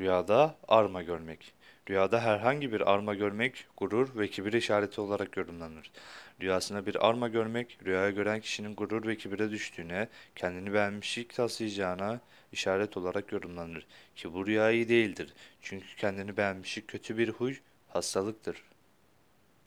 Rüyada arma görmek. Rüyada herhangi bir arma görmek gurur ve kibir işareti olarak yorumlanır. Rüyasında bir arma görmek, rüyaya gören kişinin gurur ve kibire düştüğüne, kendini beğenmişlik taslayacağına işaret olarak yorumlanır. Ki bu rüya iyi değildir. Çünkü kendini beğenmişlik kötü bir huy, hastalıktır.